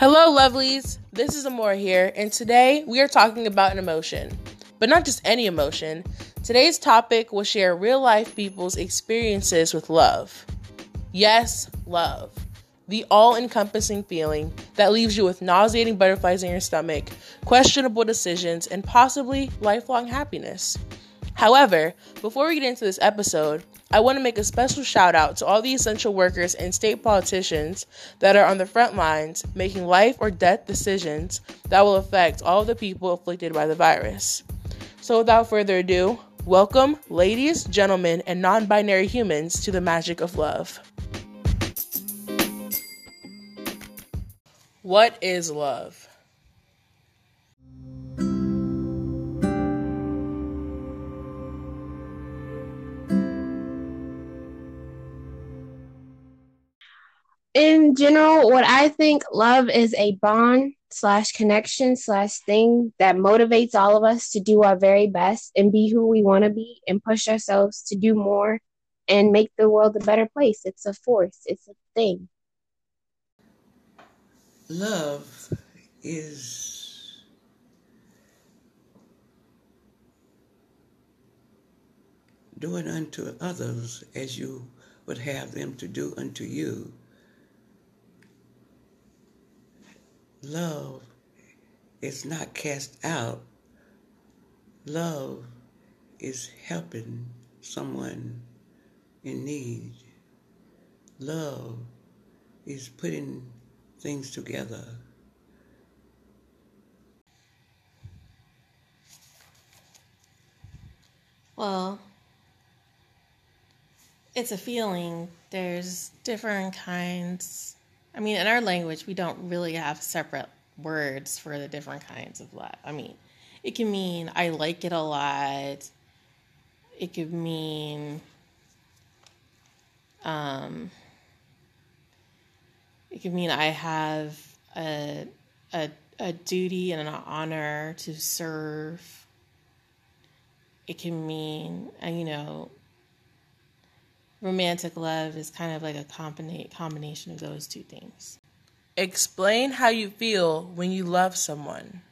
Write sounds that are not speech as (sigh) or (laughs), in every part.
Hello, lovelies. This is Amora here, and today we are talking about an emotion, but not just any emotion. Today's topic will share real life people's experiences with love. Yes, love. The all encompassing feeling that leaves you with nauseating butterflies in your stomach, questionable decisions, and possibly lifelong happiness. However, before we get into this episode, I want to make a special shout out to all the essential workers and state politicians that are on the front lines making life or death decisions that will affect all of the people afflicted by the virus. So, without further ado, welcome, ladies, gentlemen, and non binary humans, to the magic of love. What is love? In general, what I think love is a bond slash connection slash thing that motivates all of us to do our very best and be who we want to be and push ourselves to do more and make the world a better place. It's a force, it's a thing. Love is doing unto others as you would have them to do unto you. Love is not cast out. Love is helping someone in need. Love is putting things together. Well, it's a feeling. There's different kinds I mean, in our language, we don't really have separate words for the different kinds of love. I mean, it can mean I like it a lot. It could mean um it could mean I have a a a duty and an honor to serve. It can mean, uh, you know, romantic love is kind of like a combina- combination of those two things. Explain how you feel when you love someone.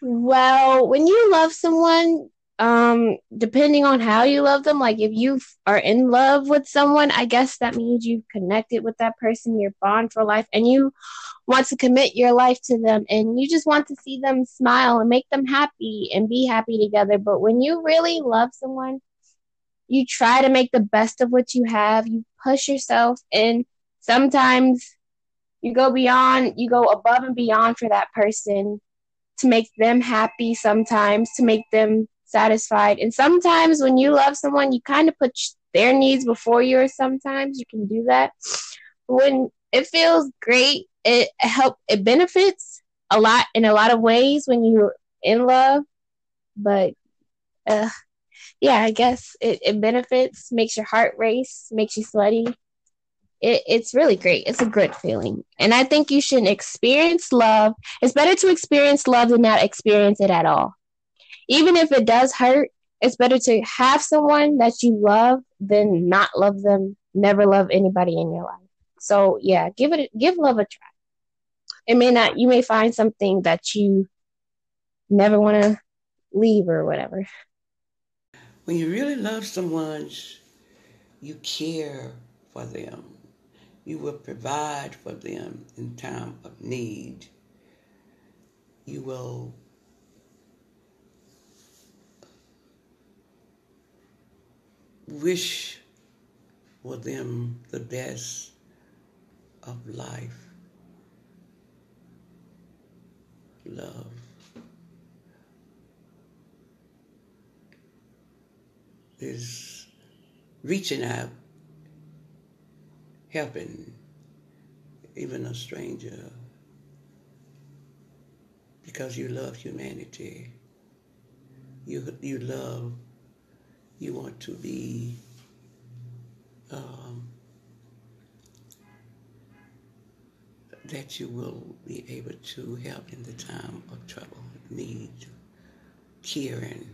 Well, when you love someone, um depending on how you love them like if you are in love with someone i guess that means you've connected with that person you're bond for life and you want to commit your life to them and you just want to see them smile and make them happy and be happy together. But when you really love someone you try to make the best of what you have. You push yourself and sometimes you go beyond you go above and beyond for that person to make them happy sometimes to make them satisfied. And sometimes when you love someone, you kind of put their needs before yours. Sometimes you can do that. When it feels great, it help it benefits a lot in a lot of ways when you're in love. But uh, yeah, I guess it, it benefits, makes your heart race, makes you sweaty. It, it's really great. It's a good feeling. And I think you should experience love. It's better to experience love than not experience it at all even if it does hurt, it's better to have someone that you love than not love them, never love anybody in your life. So yeah, give it give love a try. It may not you may find something that you never want to leave or whatever. When you really love someone, you care for them. You will provide for them in time of need. You will wish for them the best of life, love. Is reaching out, helping even a stranger because you love humanity. You, you love you want to be um, that you will be able to help in the time of trouble, need, caring.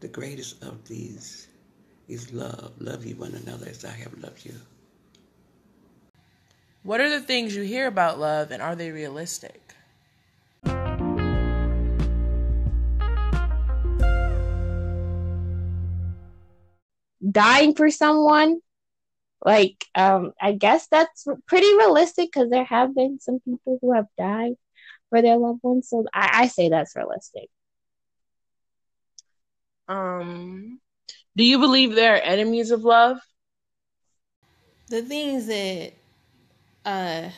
The greatest of these is love. Love you one another as I have loved you. What are the things you hear about love and are they realistic? Dying for someone, like, um, I guess that's pretty realistic because there have been some people who have died for their loved ones. So I, I say that's realistic. Um, do you believe there are enemies of love? The things that uh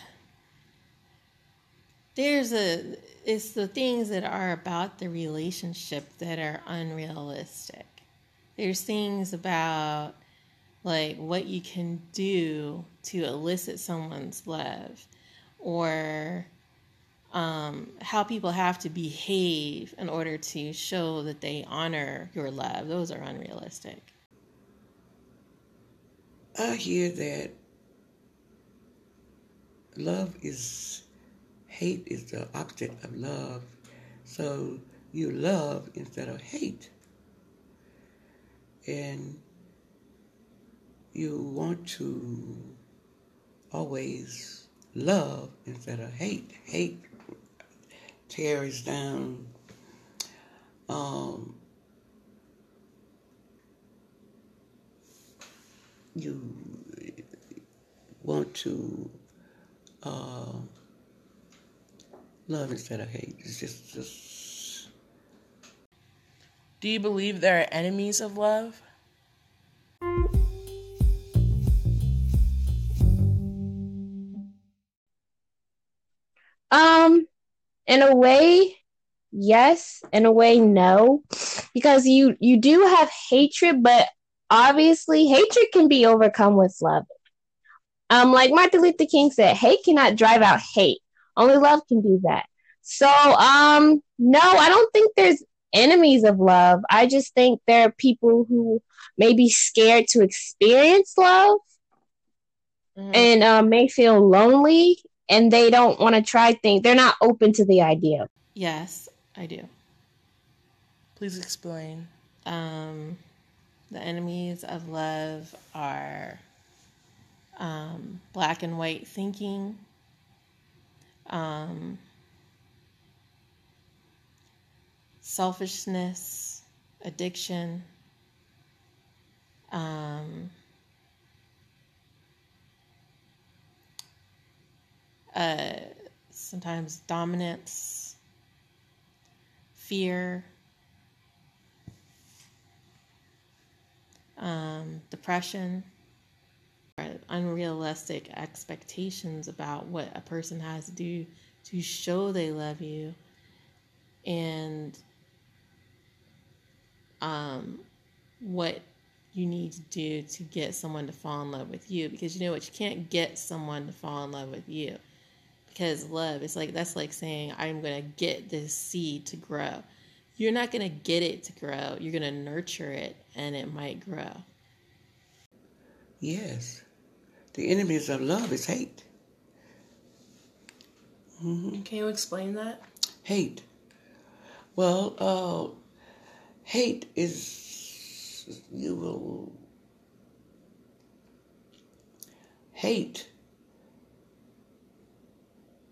there's a it's the things that are about the relationship that are unrealistic. There's things about like what you can do to elicit someone's love or um, how people have to behave in order to show that they honor your love. Those are unrealistic. I hear that love is hate is the opposite of love. So you love instead of hate. And you want to always love instead of hate. Hate tears down um, you want to uh, love instead of hate. It's just, just. Do you believe there are enemies of love? Um, in a way, yes. In a way, no, because you you do have hatred, but obviously, hatred can be overcome with love. Um, like Martin Luther King said, hate cannot drive out hate. Only love can do that. So, um, no, I don't think there's enemies of love. I just think there are people who may be scared to experience love mm-hmm. and uh, may feel lonely and they don't want to try things. They're not open to the idea. Yes, I do. Please explain. Um, the enemies of love are um, black and white thinking, um, selfishness, addiction, um, uh, sometimes dominance, fear, um, depression unrealistic expectations about what a person has to do to show they love you. And um, what you need to do to get someone to fall in love with you because you know what you can't get someone to fall in love with you because love is like that's like saying i'm going to get this seed to grow you're not going to get it to grow you're going to nurture it and it might grow yes the enemies of love is hate. Mm-hmm. Can you explain that? Hate. Well, uh, hate is you will hate.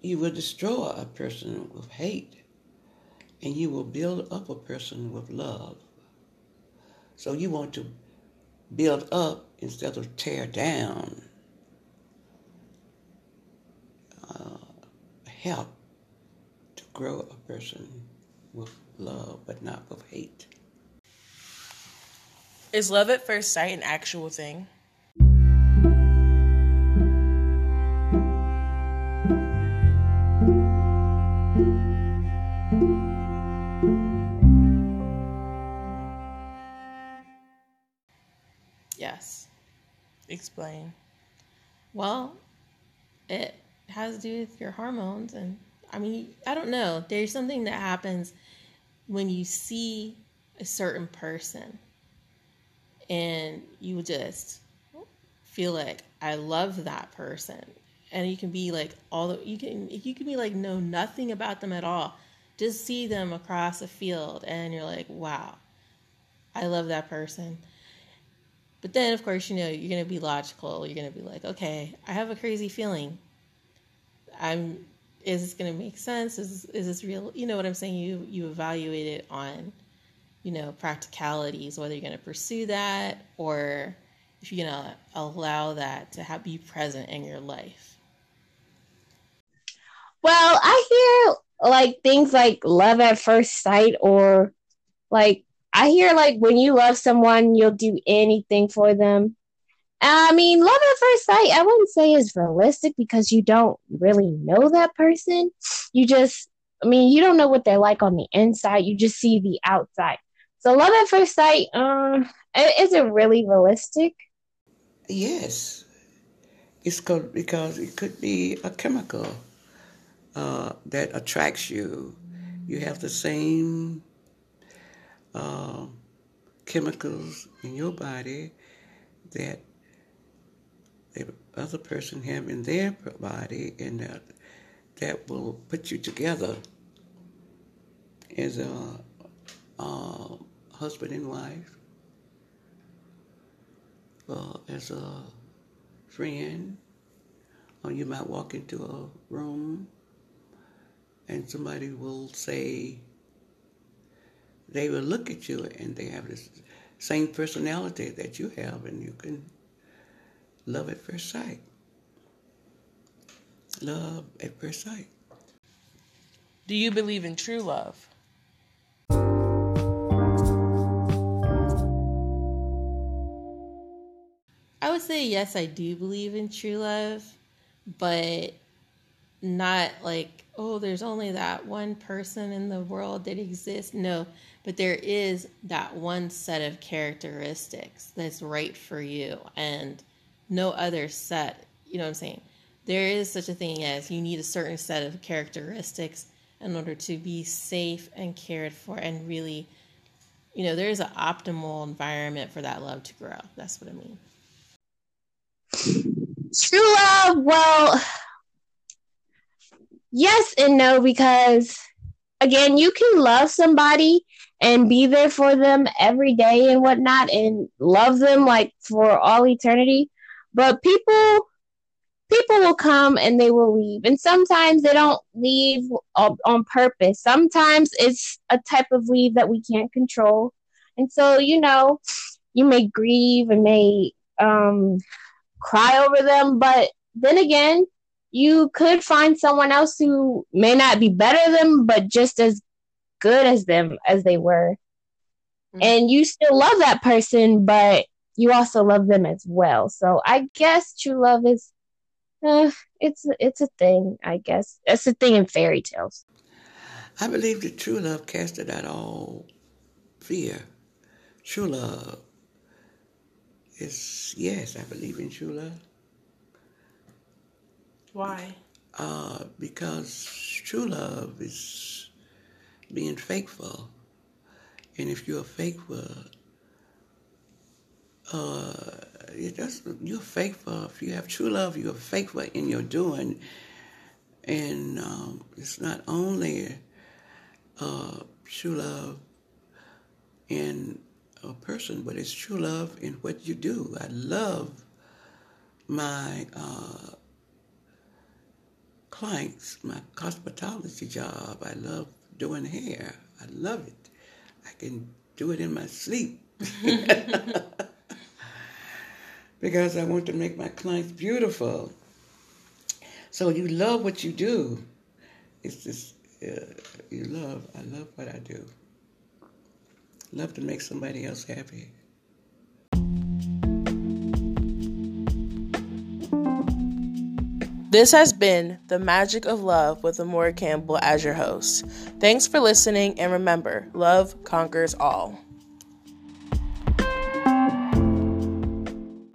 You will destroy a person with hate, and you will build up a person with love. So you want to build up instead of tear down. Uh, help to grow a person with love, but not with hate. Is love at first sight an actual thing? Yes. Explain. Well, it has to do with your hormones and I mean, I don't know. There's something that happens when you see a certain person and you just feel like I love that person. And you can be like all the you can you can be like know nothing about them at all. Just see them across a field and you're like wow i love that person. But then of course you know you're to be logical. You're to be like okay i have a crazy feeling. I'm is this to make sense? Is is this real? You know what i'm saying? You you evaluate it on you know practicalities whether you're going to pursue that or if you're going to allow that to have, be present in your life Well, I hear like things like love at first sight or like I hear like when you love someone, you'll do anything for them. I mean, love at first sight, I wouldn't say is realistic because you don't really know that person. You just, I mean, you don't know what they're like on the inside. You just see the outside. So, love at first sight, um, is it really realistic? Yes, it's called, because it could be a chemical uh, that attracts you. You have the same uh, chemicals in your body that the other person have in their body, and that that will put you together as a, a husband and wife, uh, as a friend, or you might walk into a room and somebody will say, they will look at you and they have this same personality that you have, and you can love at first sight. Love at first sight. Do you believe in true love? I would say yes, I do believe in true love, but not like, oh, there's only that one person in the world that exists. No, but there is that one set of characteristics that's right for you and no other set. You know what I'm saying? There is such a thing as you need a certain set of characteristics in order to be safe and cared for and really, you know, there's an optimal environment for that love to grow. That's what I mean. True love, well, yes and no, because again, you can love somebody and be there for them every day and whatnot and love them like for all eternity. But people people will come and they will leave. And sometimes they don't leave on purpose. Sometimes it's a type of leave that we can't control. And so, you know, you may grieve and may um cry over them, but then again, you could find someone else who may not be better than but just as good as them as they were. Mm-hmm. And you still love that person, but you also love them as well. So I guess true love is uh, it's it's a thing, I guess. It's a thing in fairy tales. I believe that true love casted out all fear. True love is yes, I believe in true love. Why? Uh, because true love is being faithful. And if you're faithful, uh, it does, you're faithful. If you have true love, you're faithful in your doing. And um, it's not only uh, true love in a person, but it's true love in what you do. I love my uh, clients, my hospitality job. I love doing hair. I love it. I can do it in my sleep. (laughs) because I want to make my clients beautiful. So you love what you do. It's just, uh, you love, I love what I do. Love to make somebody else happy. This has been The Magic of Love with Amora Campbell as your host. Thanks for listening, and remember, love conquers all.